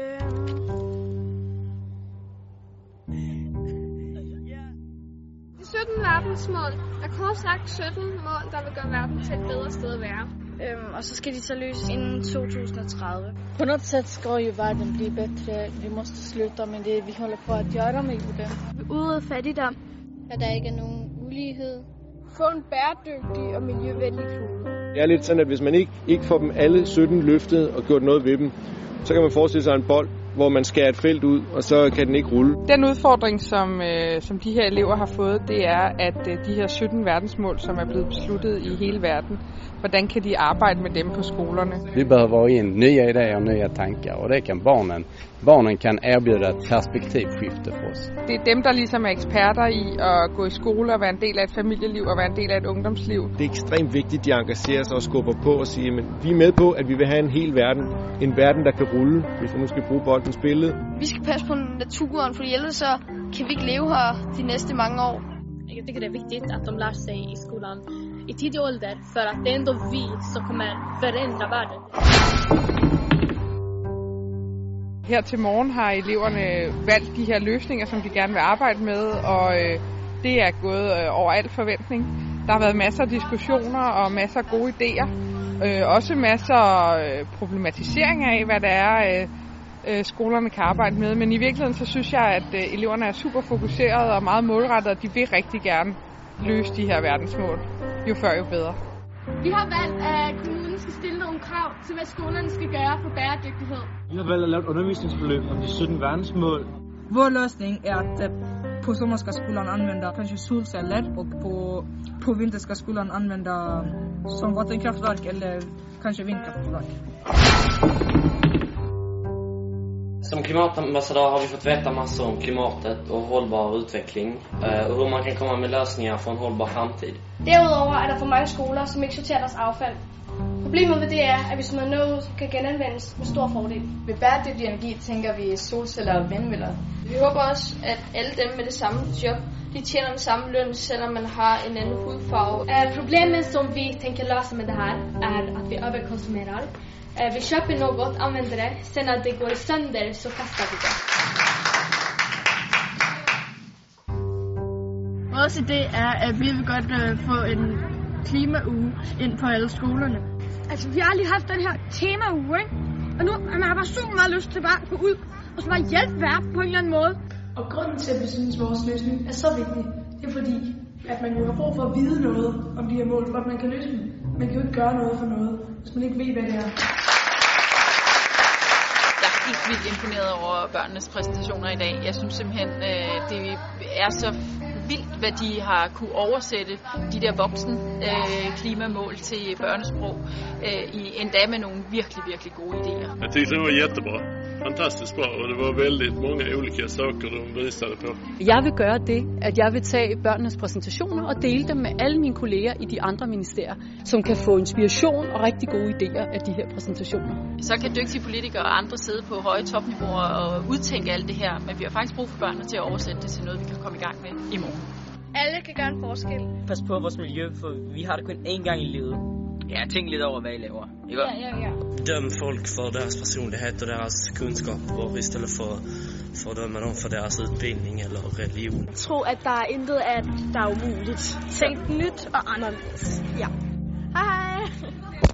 Øhm... De 17 verdensmål er kort sagt 17 mål, der vil gøre verden til et bedre sted at være. Øhm, og så skal de så løses inden 2030. På något sätt ska ju världen bli bättre. Vi måste sluta med det vi håller på att göra med jorden. Udrydde fattigdom. At der ikke er nogen ulighed. Få en bæredygtig og miljøvenlig klode. Det er lidt sådan, at hvis man ikke, ikke får dem alle 17 løftet og gjort noget ved dem, så kan man forestille sig en bold, hvor man skærer et felt ud, og så kan den ikke rulle. Den udfordring, som, øh, som de her elever har fået, det er, at øh, de her 17 verdensmål, som er blevet besluttet i hele verden, hvordan kan de arbejde med dem på skolerne? Vi behöver in nya idéer och nya tankar och det kan barnen. Barnen kan erbjuda ett perspektivskifte för oss. Det er dem, der ligesom er eksperter i at gå i skole og være en del af et familieliv og være en del af et ungdomsliv. Det er ekstremt vigtigt, at de engagerer sig og skubber på og siger, at vi er med på, at vi vil have en hel verden. En verden, der kan rulle, hvis vi nu skal bruge boldens billede. Vi skal passe på naturen, for ellers så kan vi ikke leve her de næste mange år. Jag tycker det är viktigt att de lär sig i skolan i tidig ålder för att det är ändå vi som kommer förändra världen. Her til morgen har eleverne valgt de her løsninger, som de gerne vil arbejde med, og øh, det er gået øh, over al forventning. Der har været masser af diskussioner og masser af gode idéer. Øh, også masser af øh, problematisering af, hvad det er, øh, øh, skolerne kan arbejde med. Men i virkeligheden så synes jeg, at øh, eleverne er super fokuserede og meget målrettede, og de vil rigtig gerne løse de her verdensmål. Jo før, jo bedre. Vi har valgt, at kommunen skal stille nogle krav til, hvad skolerne skal gøre for bæredygtighed. Vi har valgt at lave et undervisningsforløb om de 17 verdensmål. Vår lösning är att eh, på sommar ska skolan använda kanske solceller och på, på vinter ska skolan använda som vattenkraftverk eller kanske vindkraftverk. Som klimatambassadör har vi fått veta massor om klimatet och hållbar utveckling eh, och hur man kan komma med lösningar för en hållbar framtid. Derudover er der for mange skoler, som ikke sorterer deres affald. Problemet ved det er, at hvis man noget kan genanvendes med stor fordel. Ved bæredygtig energi tænker vi solceller og vindmøller. Vi håber også, at alle dem med det samme job, de tjener den samme løn, selvom man har en anden hudfarve. Uh, problemet som vi tänker lösa med det här är att vi överkonsumerar. Uh, vi köper något, använder det, sen när det går sönder så kastar vi det. Vores idé er, at vi vil godt øh, få en klimauge ind på alle skolerne. Altså, vi har aldrig haft den her temauge, ikke? Og nu man har bare super meget lyst til bare at gå ud og så bare hjælpe verden på en eller anden måde. Og grunden til, at vi synes, at vores løsning er så vigtig, det er fordi, at man jo har brug for at vide noget om de her mål, for at man kan løse dem. Man kan jo ikke gøre noget for noget, hvis man ikke ved, hvad det er. Jeg er helt vildt imponeret over børnenes præstationer i dag. Jeg synes simpelthen, øh, det er så vildt, hvad de har kunne oversætte de der voksen øh, klimamål til børnesprog, øh, i, endda med nogle virkelig, virkelig gode idéer. Jag tyckte det var jättebra. Fantastiskt bra och det var väldigt många olika saker de visade på. Jeg vil gøre det, at jeg vil tage børnenes præsentationer og dele dem med alle mine kolleger i de andre ministerier, som kan få inspiration og rigtig gode idéer af de her præsentationer. Så kan dygtige politikere og andre sidde på høje topniveauer og udtænke alt det her, men vi har faktisk brug for børnene til at oversætte det til noget, vi kan komme i gang med i morgen. Alle kan gøre en forskel. Pas på vores miljø, for vi har det kun én gang i livet. Ja, tænk lidt over, hvad I laver. Ikke? Ja, ja, ja. Döm folk för deras personlighet och deras kunskaper istället för, för att döma dem för deras utbildning eller religion. Tro, at der er intet, at der er umuligt. Tænk nyt og anderledes. Ja. Hej hej.